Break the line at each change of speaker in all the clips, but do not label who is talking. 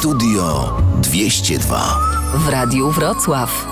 Studio 202.
w Radiu Wrocław.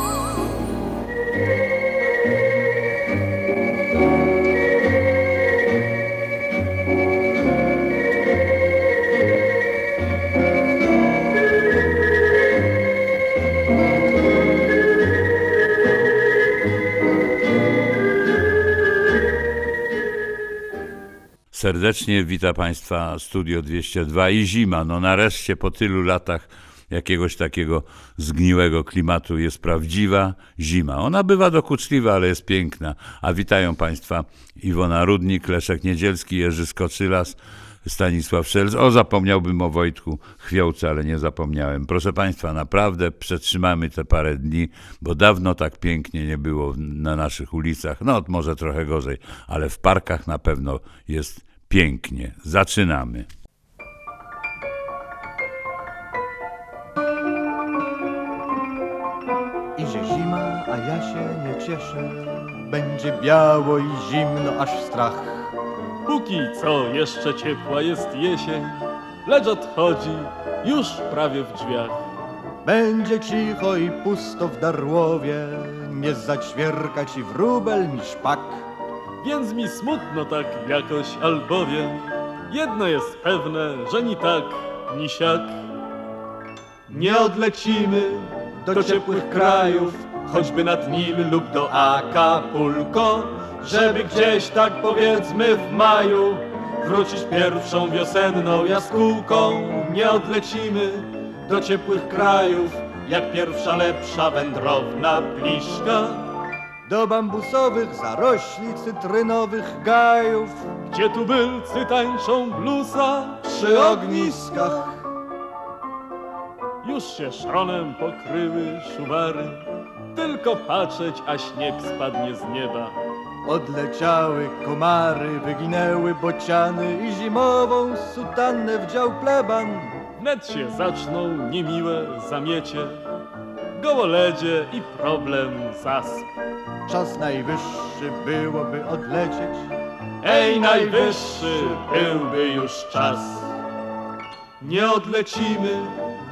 Serdecznie wita Państwa Studio 202 i zima. No nareszcie po tylu latach jakiegoś takiego zgniłego klimatu jest prawdziwa zima. Ona bywa dokuczliwa, ale jest piękna. A witają Państwa Iwona Rudnik, Leszek Niedzielski, Jerzy Skoczylas, Stanisław Szelc. O, zapomniałbym o Wojtku Chwiołce, ale nie zapomniałem. Proszę Państwa, naprawdę przetrzymamy te parę dni, bo dawno tak pięknie nie było na naszych ulicach. No, może trochę gorzej, ale w parkach na pewno jest pięknie. Zaczynamy.
Idzie zima, a ja się nie cieszę. Będzie biało i zimno, aż strach.
Póki co jeszcze ciepła jest jesień, lecz odchodzi już prawie w drzwiach.
Będzie cicho i pusto w Darłowie. Nie zaćwierka ci wróbel mi szpak.
Więc mi smutno tak jakoś, albowiem jedno jest pewne, że ni tak, ni siak. Nie odlecimy do ciepłych krajów, choćby nad Nil lub do Acapulco, żeby gdzieś tak powiedzmy w maju wrócić pierwszą wiosenną jaskółką. Nie odlecimy do ciepłych krajów, jak pierwsza lepsza wędrowna pliszka.
Do bambusowych zarośli cytrynowych gajów.
Gdzie tubylcy tańczą bluesa
Przy ogniskach
Już się szronem pokryły szuwary Tylko patrzeć, a śnieg spadnie z nieba
odleciały komary, wyginęły bociany i zimową sutannę wdział pleban.
Wnet się zaczną niemiłe zamiecie Gołoledzie i problem zasp.
Czas najwyższy byłoby odlecieć.
Ej, najwyższy byłby już czas. Nie odlecimy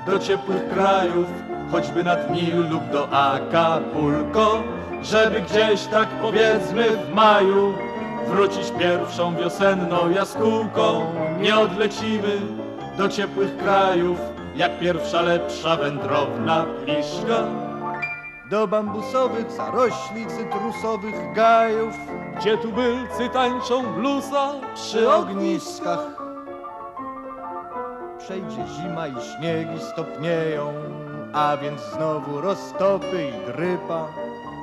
do ciepłych krajów Choćby nad Nil lub do Acapulco Żeby gdzieś tak powiedzmy w maju Wrócić pierwszą wiosenną jaskółką. Nie odlecimy do ciepłych krajów Jak pierwsza lepsza wędrowna pliszka
Do bambusowych zarośli cytrusowych gajów.
Gdzie tubylcy tańczą bluesa
przy ogniskach. Przejdzie zima i śniegi stopnieją, a więc znowu roztopy i grypa.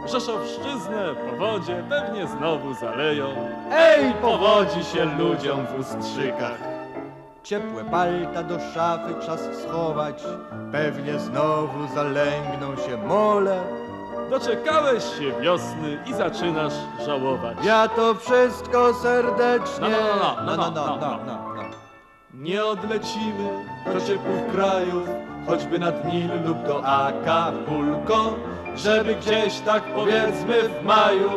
Rzeszowszczyznę po wodzie pewnie znowu zaleją.
Ej,
powodzi się ludziom w ustrzykach.
Ciepłe palta do szafy czas schować, pewnie znowu zalęgną się mole.
Doczekałeś się wiosny i zaczynasz żałować.
Ja to wszystko serdecznie.
No, no, no, no, no, no,
no,
no.
no.
Nie odlecimy do ciepłych krajów, choćby nad Nil lub do Acapulco, żeby gdzieś tak powiedzmy w maju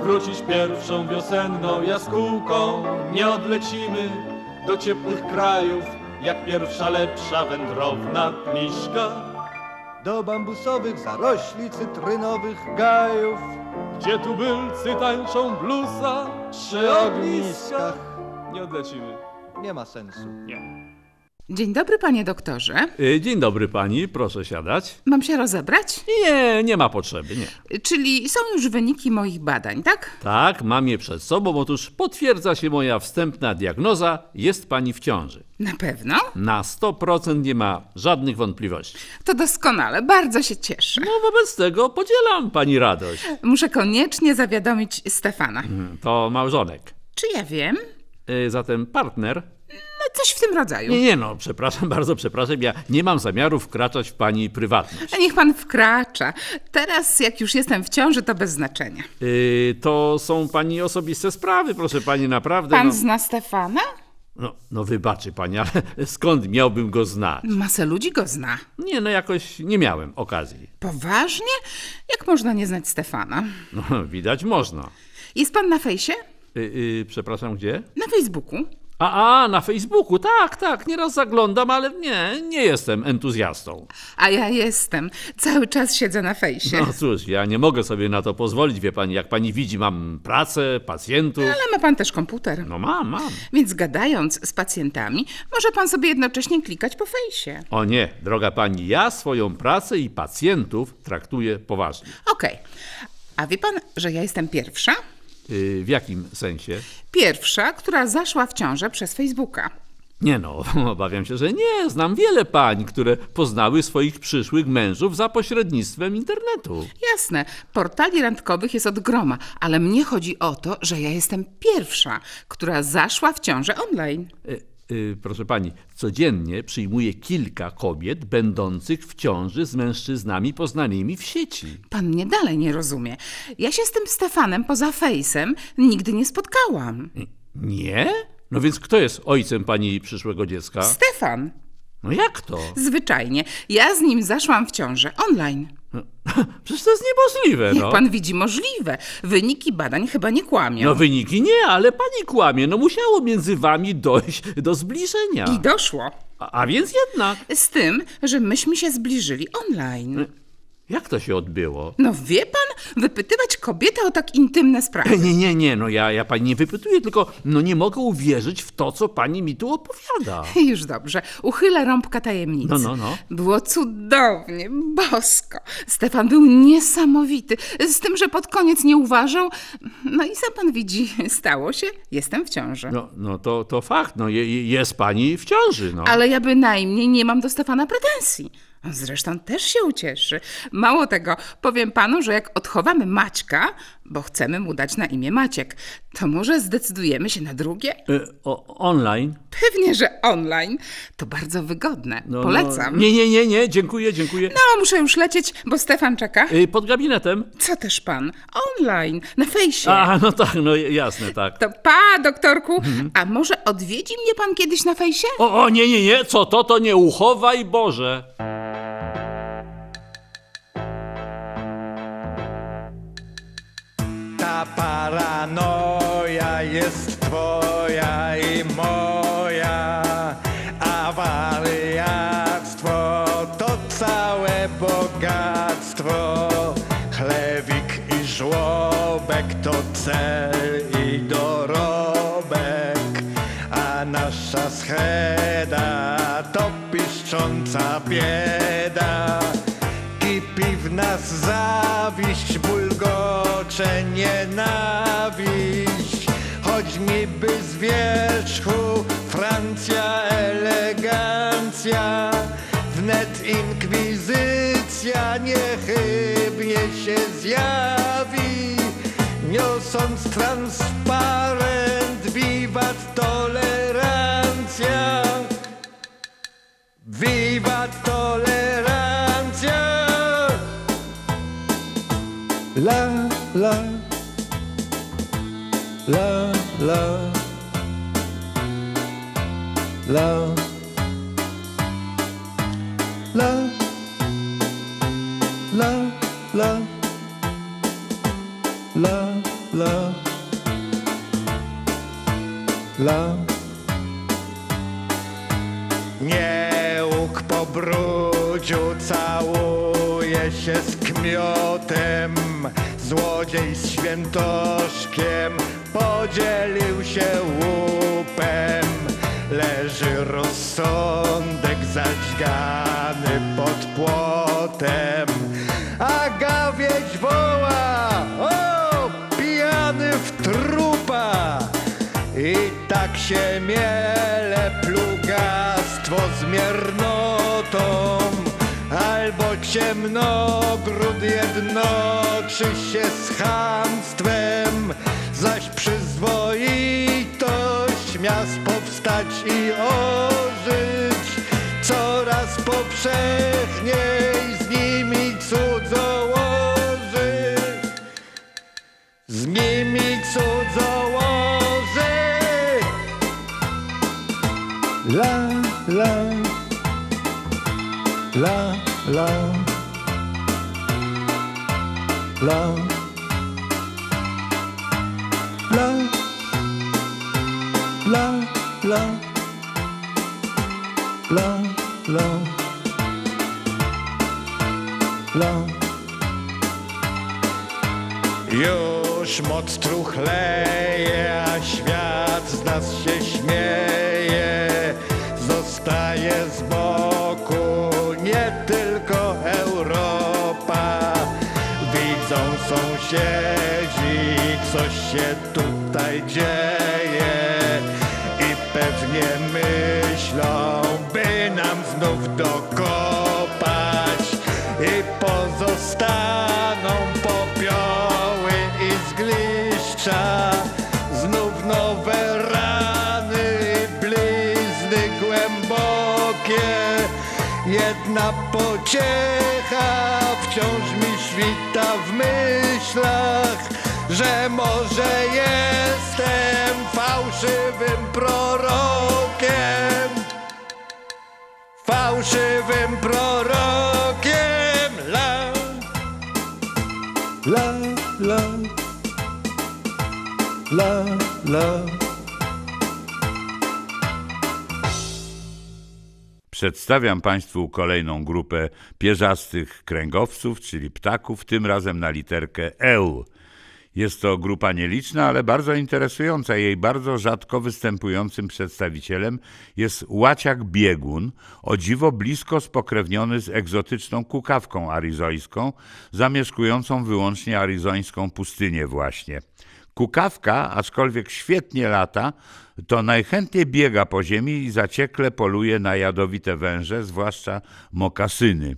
wrócić pierwszą wiosenną jaskółką. Nie odlecimy do ciepłych krajów, jak pierwsza lepsza wędrowna pliszka.
Do bambusowych zarośli cytrynowych gajów.
Gdzie tubylcy tańczą bluesa
Przy ogniskach
Nie odlecimy.
nie ma sensu.
Nie.
Dzień dobry, panie doktorze.
Y, Dzień dobry pani, proszę siadać.
Mam się rozebrać?
Nie, nie ma potrzeby, nie.
Czyli są już wyniki moich badań, tak?
Tak, mam je przed sobą, otóż potwierdza się moja wstępna diagnoza, jest pani w ciąży.
Na pewno?
Na 100% nie ma żadnych wątpliwości.
To doskonale, bardzo się cieszę.
No wobec tego podzielam pani radość.
Muszę koniecznie zawiadomić Stefana.
To małżonek.
Czy ja wiem?
Y, Zatem partner?
Coś w tym rodzaju.
Nie, nie no, przepraszam, bardzo przepraszam, ja nie mam zamiaru wkraczać w pani prywatność.
A niech pan wkracza. Teraz, jak już jestem w ciąży, to bez znaczenia.
Y, To są pani osobiste sprawy, proszę pani, naprawdę.
Pan
no,
zna Stefana?
no, no wybaczy pani, ale skąd miałbym go znać?
Masę ludzi go zna.
Nie, no jakoś nie miałem okazji.
Poważnie? Jak można nie znać Stefana?
No, widać można.
Jest pan na fejsie?
Y, y, przepraszam, gdzie?
Na Facebooku.
A, a, na Facebooku, tak, tak, nieraz zaglądam, ale nie, nie jestem entuzjastą.
A ja jestem. Cały czas siedzę na fejsie.
No cóż, ja nie mogę sobie na to pozwolić, wie pani, jak pani widzi, mam pracę, pacjentów.
Ale ma pan też komputer.
No mam, mam.
Więc gadając z pacjentami, może pan sobie jednocześnie klikać po fejsie.
O nie, droga pani, ja swoją pracę i pacjentów traktuję poważnie.
Okej. A wie pan, że ja jestem pierwsza?
Yy, w jakim sensie?
Pierwsza, która zaszła w ciążę przez Facebooka.
Nie no, obawiam się, że nie. Znam wiele pań, które poznały swoich przyszłych mężów za pośrednictwem internetu.
Jasne, portali randkowych jest od groma, ale mnie chodzi o to, że ja jestem pierwsza, która zaszła w ciążę online.
Y, y, proszę pani, codziennie przyjmuję kilka kobiet będących w ciąży z mężczyznami poznanymi w sieci.
Pan mnie dalej nie rozumie. Ja się z tym Stefanem poza fejsem nigdy nie spotkałam.
Nie? No więc kto jest ojcem pani przyszłego dziecka?
Stefan,
No jak to?
zwyczajnie, ja z nim zaszłam w ciążę online.
Przecież to jest niemożliwe,
Jak
no.
pan widzi, możliwe. Wyniki badań chyba nie kłamią.
No wyniki nie, ale pani kłamie. No musiało między wami dojść do zbliżenia.
I doszło.
A, a więc jednak.
Z tym, że myśmy się zbliżyli online.
Jak to się odbyło?
No wie pan, wypytywać kobietę o tak intymne sprawy.
Nie, nie, nie, no ja, ja pani nie wypytuję, tylko no nie mogę uwierzyć w to, co pani mi tu opowiada.
Już dobrze, uchylę rąbka tajemnicy.
No, no, no.
Było cudownie, bosko. Stefan był niesamowity. Z tym, że pod koniec nie uważał. No i sam pan widzi, stało się, jestem w ciąży.
No, no to, to fakt, no je, je- jest pani w ciąży, no.
Ale ja bynajmniej nie mam do Stefana pretensji. Zresztą też się ucieszy. Mało tego, powiem panu, że jak odchowamy Maćka, bo chcemy mu dać na imię Maciek, to może zdecydujemy się na drugie?
Y, o, online?
Pewnie, że online. To bardzo wygodne.
No,
Polecam.
No, nie, nie, nie, nie, dziękuję, dziękuję.
No, muszę już lecieć, bo Stefan czeka.
Y, pod gabinetem?
Co też pan? Online, na fejsie.
A, no tak, no jasne, tak.
To pa, doktorku.
Mhm.
A może odwiedzi mnie pan kiedyś na fejsie?
O, o, nie, nie, nie, co to, to nie uchowaj Boże.
Paranoja jest twoja i moja, a wariactwo to całe bogactwo. Chlewik i żłobek to cel i dorobek, a nasza scheda to piszcząca bieda. Kipi w nas zawiść, bulgocze nienawiść. Choć niby z wierzchu Francja elegancja Wnet inkwizycja niechybnie się zjawi. Niosąc transparent Wiwat tolerancja. Wiwat tolerancja. La la La la. La. La La La. La La. La. Nie łuk po brudziu całuje się z kmiotem Złodziej z świętoszkiem podzielił się łupem. Leży rozsądek zadźgany pod płotem. A gawieć woła, o, pijany w trupa. I tak się miele plugastwo z miernotą Albo ciemnogród jednoczy się z chamstwem Zaś przyzwoitość miast powstać i ożyć. Coraz powszechniej z nimi cudzołoży z nimi cudzołoży. La, la, la, la, la, la, la, la, la, la, la. Już moc truchleje, a świat z nas się śmieje. Coś się tutaj dzieje. I pewnie myślą, by nam znów dokopać. I pozostaną popioły i zgliszcza. Znów nowe rany i blizny głębokie. Jedna pociecha wciąż mi świta w myślach, że może jestem fałszywym prorokiem. Fałszywym prorokiem. La, la, la, la, la.
Przedstawiam Państwu kolejną grupę pierzastych kręgowców, czyli ptaków, tym razem na literkę EU. Jest to grupa nieliczna, ale bardzo interesująca. Jej bardzo rzadko występującym przedstawicielem jest łaciak biegun, o dziwo blisko spokrewniony z egzotyczną kukawką arizojską, zamieszkującą wyłącznie arizońską pustynię właśnie. Kukawka, aczkolwiek świetnie lata, to najchętniej biega po ziemi i zaciekle poluje na jadowite węże, zwłaszcza mokasyny.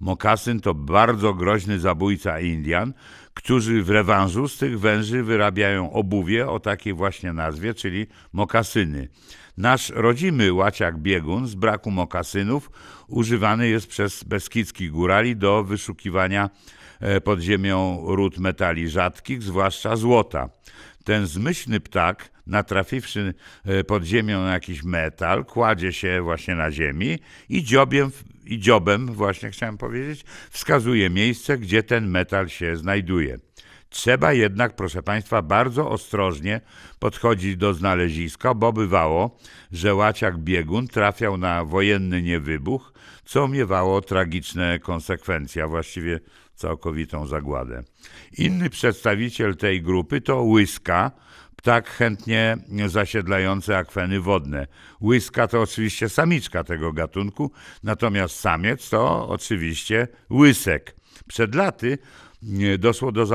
Mokasyn to bardzo groźny zabójca Indian, którzy w rewanżu z tych węży wyrabiają obuwie o takiej właśnie nazwie, czyli mokasyny. Nasz rodzimy łaciak biegun z braku mokasynów używany jest przez beskidzkich górali do wyszukiwania e, pod ziemią ród metali rzadkich, zwłaszcza złota. Ten zmyślny ptak, natrafiwszy e, pod ziemią na jakiś metal, kładzie się właśnie na ziemi i dziobiem, i dziobem, właśnie chciałem powiedzieć, wskazuje miejsce, gdzie ten metal się znajduje. Trzeba jednak, proszę Państwa, bardzo ostrożnie podchodzić do znaleziska, bo bywało, że łaciak biegun trafiał na wojenny niewybuch, co miewało tragiczne konsekwencje, a właściwie całkowitą zagładę. Inny przedstawiciel tej grupy to łyska, ptak chętnie zasiedlający akweny wodne. Łyska to oczywiście samiczka tego gatunku, natomiast samiec to oczywiście łysek. Przed laty doszło do,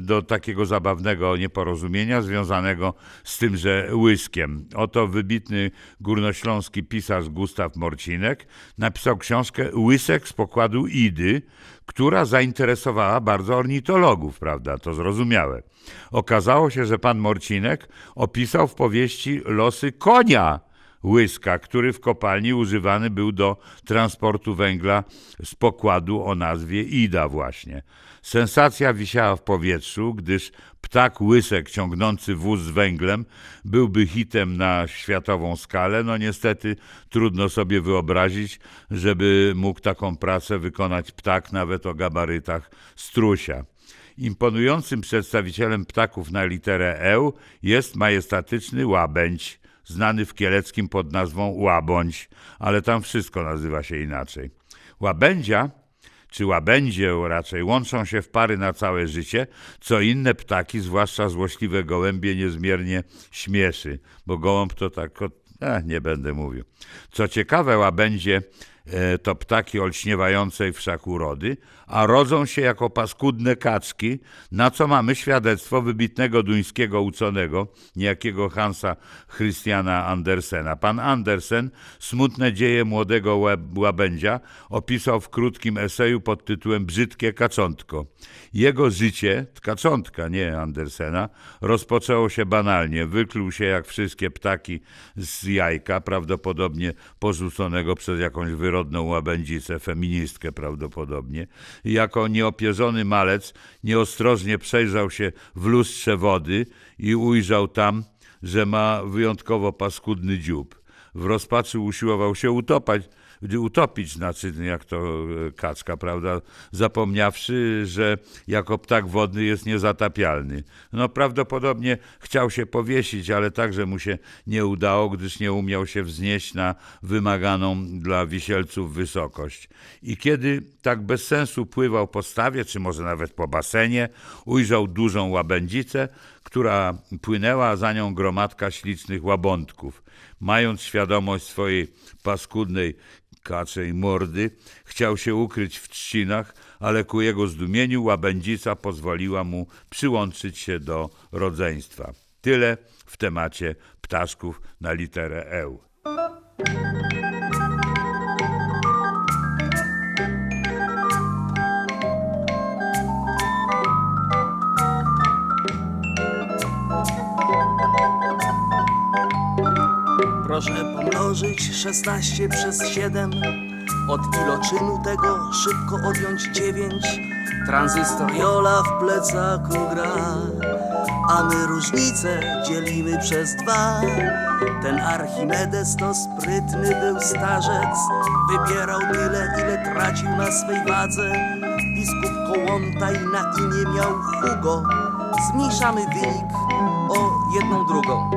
do takiego zabawnego nieporozumienia związanego z tymże łyskiem. Oto wybitny górnośląski pisarz Gustaw Morcinek napisał książkę Łysek z pokładu Idy, która zainteresowała bardzo ornitologów, prawda? To zrozumiałe. Okazało się, że pan Morcinek opisał w powieści losy konia łyska, który w kopalni używany był do transportu węgla z pokładu o nazwie Ida właśnie. Sensacja wisiała w powietrzu, gdyż ptak łysek ciągnący wóz z węglem byłby hitem na światową skalę. No niestety trudno sobie wyobrazić, żeby mógł taką pracę wykonać ptak nawet o gabarytach strusia. Imponującym przedstawicielem ptaków na literę E jest majestatyczny łabędź, znany w Kieleckim pod nazwą łabądź, ale tam wszystko nazywa się inaczej. Łabędzia czy łabędzie raczej łączą się w pary na całe życie, co inne ptaki, zwłaszcza złośliwe gołębie, niezmiernie śmieszy, bo gołąb to tak, e, nie będę mówił. Co ciekawe, łabędzie to ptaki olśniewającej wszak urody, a rodzą się jako paskudne kaczki, na co mamy świadectwo wybitnego duńskiego uconego, niejakiego Hansa Christiana Andersena. Pan Andersen smutne dzieje młodego łabędzia opisał w krótkim eseju pod tytułem Brzydkie kaczątko. Jego życie, kaczątka, nie Andersena, rozpoczęło się banalnie. Wykluł się jak wszystkie ptaki z jajka, prawdopodobnie porzuconego przez jakąś wyrodną łabędzicę, feministkę prawdopodobnie. I jako nieopierzony malec nieostrożnie przejrzał się w lustrze wody i ujrzał tam, że ma wyjątkowo paskudny dziób. W rozpaczy usiłował się utopać, utopić, znaczy jak to e, kaczka, prawda, zapomniawszy, że jako ptak wodny jest niezatapialny. No prawdopodobnie chciał się powiesić, ale także mu się nie udało, gdyż nie umiał się wznieść na wymaganą dla wisielców wysokość. I kiedy tak bez sensu pływał po stawie, czy może nawet po basenie, ujrzał dużą łabędzicę, która płynęła, a za nią gromadka ślicznych łabądków. Mając świadomość swojej paskudnej kaczej mordy, chciał się ukryć w trzcinach, ale ku jego zdumieniu łabędzica pozwoliła mu przyłączyć się do rodzeństwa. Tyle w temacie ptaszków na literę E.
Proszę pomnożyć 16 przez 7 Od iloczynu tego szybko odjąć 9 Tranzystor Jola w plecaku gra A my różnicę dzielimy przez dwa. Ten Archimedes to sprytny był starzec Wybierał tyle, ile tracił na swej wadze. Biskup Kołątaj na imię miał Hugo. Zmniejszamy wynik o jedną drugą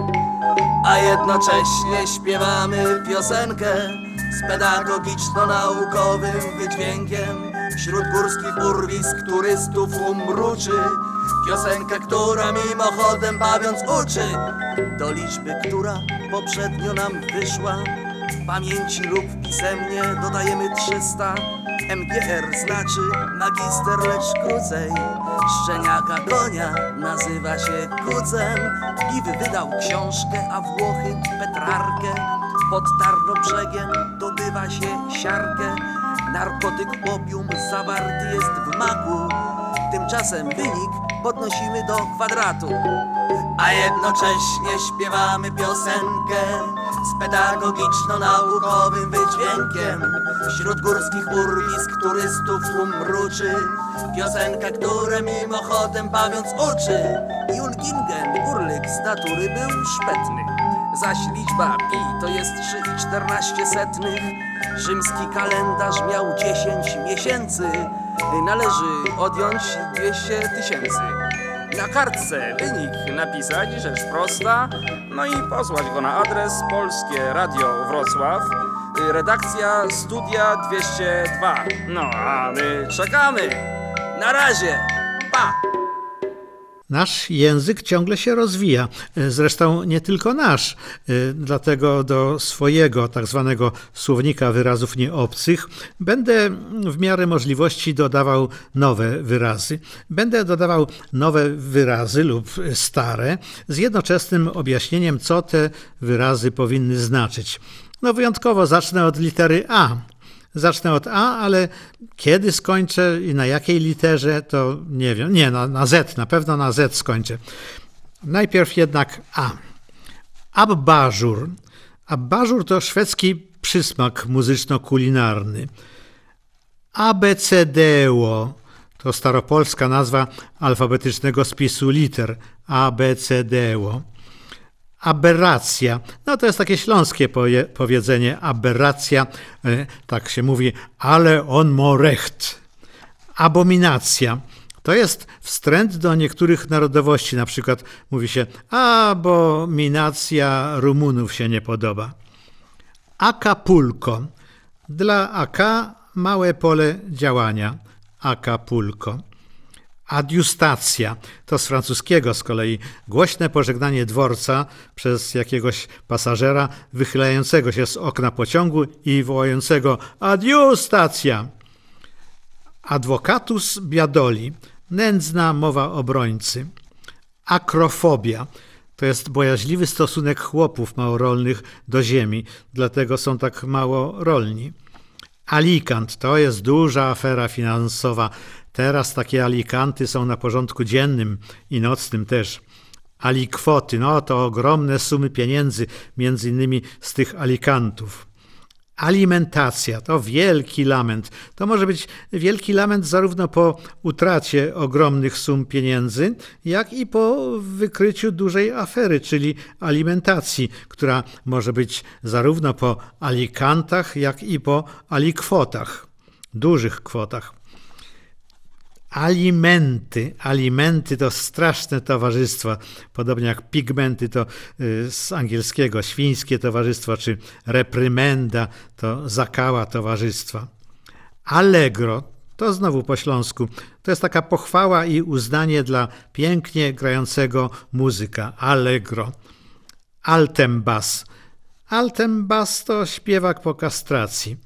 a jednocześnie śpiewamy piosenkę z pedagogiczno-naukowym wydźwiękiem wśród górskich urwisk turystów umruczy. Piosenkę, która mimochodem bawiąc uczy do liczby, która poprzednio nam wyszła. W pamięci lub pisemnie dodajemy 300. MGR znaczy magister, lecz krócej. Szczeniaka konia nazywa się kucem. Piwy wydał książkę, a Włochy Petrarkę. Pod Tarnobrzegiem dobywa się siarkę. Narkotyk opium zawarty jest w maku. Tymczasem wynik podnosimy do kwadratu. A jednocześnie śpiewamy piosenkę z pedagogiczno-naukowym wydźwiękiem. Wśród górskich urwisk turystów tłum mruczy. Piosenka, która mimochodem bawiąc uczy. Julgingen, urlyk z natury był szpetny. Zaś liczba pi to jest 3,14 setnych. Rzymski kalendarz miał 10 miesięcy. Należy odjąć 200 tysięcy. Na kartce wynik napisać, rzecz prosta, no i posłać go na adres Polskie Radio Wrocław, y, redakcja Studia 202. No a my czekamy. Na razie. Pa!
Nasz język ciągle się rozwija, zresztą nie tylko nasz, y, dlatego do swojego tak zwanego słownika wyrazów nieobcych będę w miarę możliwości dodawał nowe wyrazy. Będę dodawał nowe wyrazy lub stare z jednoczesnym objaśnieniem, co te wyrazy powinny znaczyć. No wyjątkowo zacznę od litery A. Zacznę od A, ale kiedy skończę i na jakiej literze, to nie wiem. Nie, na, na Z, na pewno na Z skończę. Najpierw jednak A. Abbażur. Abbażur to szwedzki przysmak muzyczno-kulinarny. Abecedeło to staropolska nazwa alfabetycznego spisu liter. Abecedeło. Aberracja. No to jest takie śląskie powiedzenie aberracja. E, tak się mówi, ale on ma recht. Abominacja. To jest wstręt do niektórych narodowości. Na przykład mówi się, abominacja Rumunów się nie podoba. Acapulco. Dla AK małe pole działania. Acapulco. Adiustacja to z francuskiego z kolei głośne pożegnanie dworca przez jakiegoś pasażera wychylającego się z okna pociągu i wołającego adiustacja. Advocatus biadoli nędzna mowa obrońcy. Akrofobia to jest bojaźliwy stosunek chłopów małorolnych do ziemi, dlatego są tak mało rolni. Alikant to jest duża afera finansowa. Teraz takie alikanty są na porządku dziennym i nocnym też. Alikwoty, no to ogromne sumy pieniędzy, między innymi z tych alikantów. Alimentacja to wielki lament. To może być wielki lament zarówno po utracie ogromnych sum pieniędzy, jak i po wykryciu dużej afery, czyli alimentacji, która może być zarówno po alikantach, jak i po alikwotach, dużych kwotach. Alimenty. Alimenty to straszne towarzystwa, podobnie jak pigmenty to y, z angielskiego świńskie towarzystwo, czy reprymenda to zakała towarzystwa. Allegro to znowu po śląsku. To jest taka pochwała i uznanie dla pięknie grającego muzyka. Allegro. Altembas. Altembas to śpiewak po kastracji.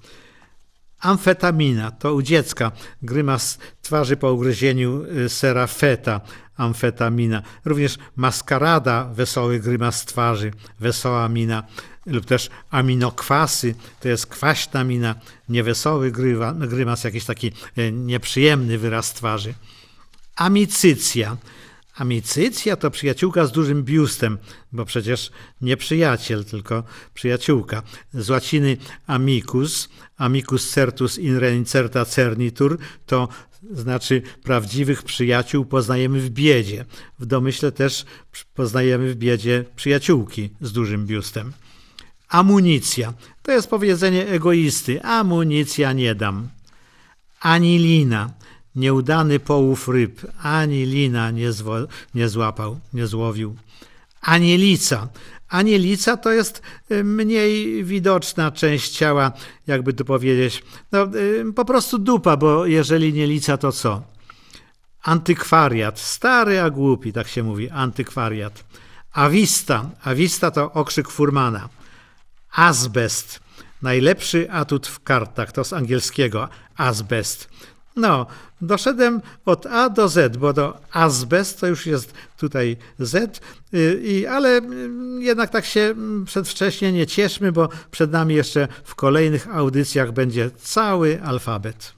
Amfetamina to u dziecka grymas twarzy po ugryzieniu y, sera feta, amfetamina. Również maskarada, wesoły grymas twarzy, wesoła mina lub też aminokwasy, to jest kwaśna mina, niewesoły grymas, jakiś taki y, nieprzyjemny wyraz twarzy. Amicycja. Amicycja to przyjaciółka z dużym biustem, bo przecież nie przyjaciel, tylko przyjaciółka. Z łaciny amicus, amicus certus in reincerta cernitur, to znaczy prawdziwych przyjaciół poznajemy w biedzie. W domyśle też poznajemy w biedzie przyjaciółki z dużym biustem. Amunicja to jest powiedzenie egoisty. Amunicja nie dam. Anilina Nieudany połów ryb, ani lina nie, nie złapał, nie złowił. Anielica. Anielica to jest y, mniej widoczna część ciała, jakby tu powiedzieć. No, y, po prostu dupa, bo jeżeli nie lica, to co? Antykwariat. Stary a głupi, tak się mówi. Antykwariat. Awista. Awista to okrzyk furmana. Azbest. Najlepszy atut w kartach. To z angielskiego. Azbest. No, doszedłem od A do Z, bo do azbest to już jest tutaj Z, y, i, ale mm, jednak tak się mm, przedwcześnie nie cieszmy, bo przed nami jeszcze w kolejnych audycjach będzie cały alfabet.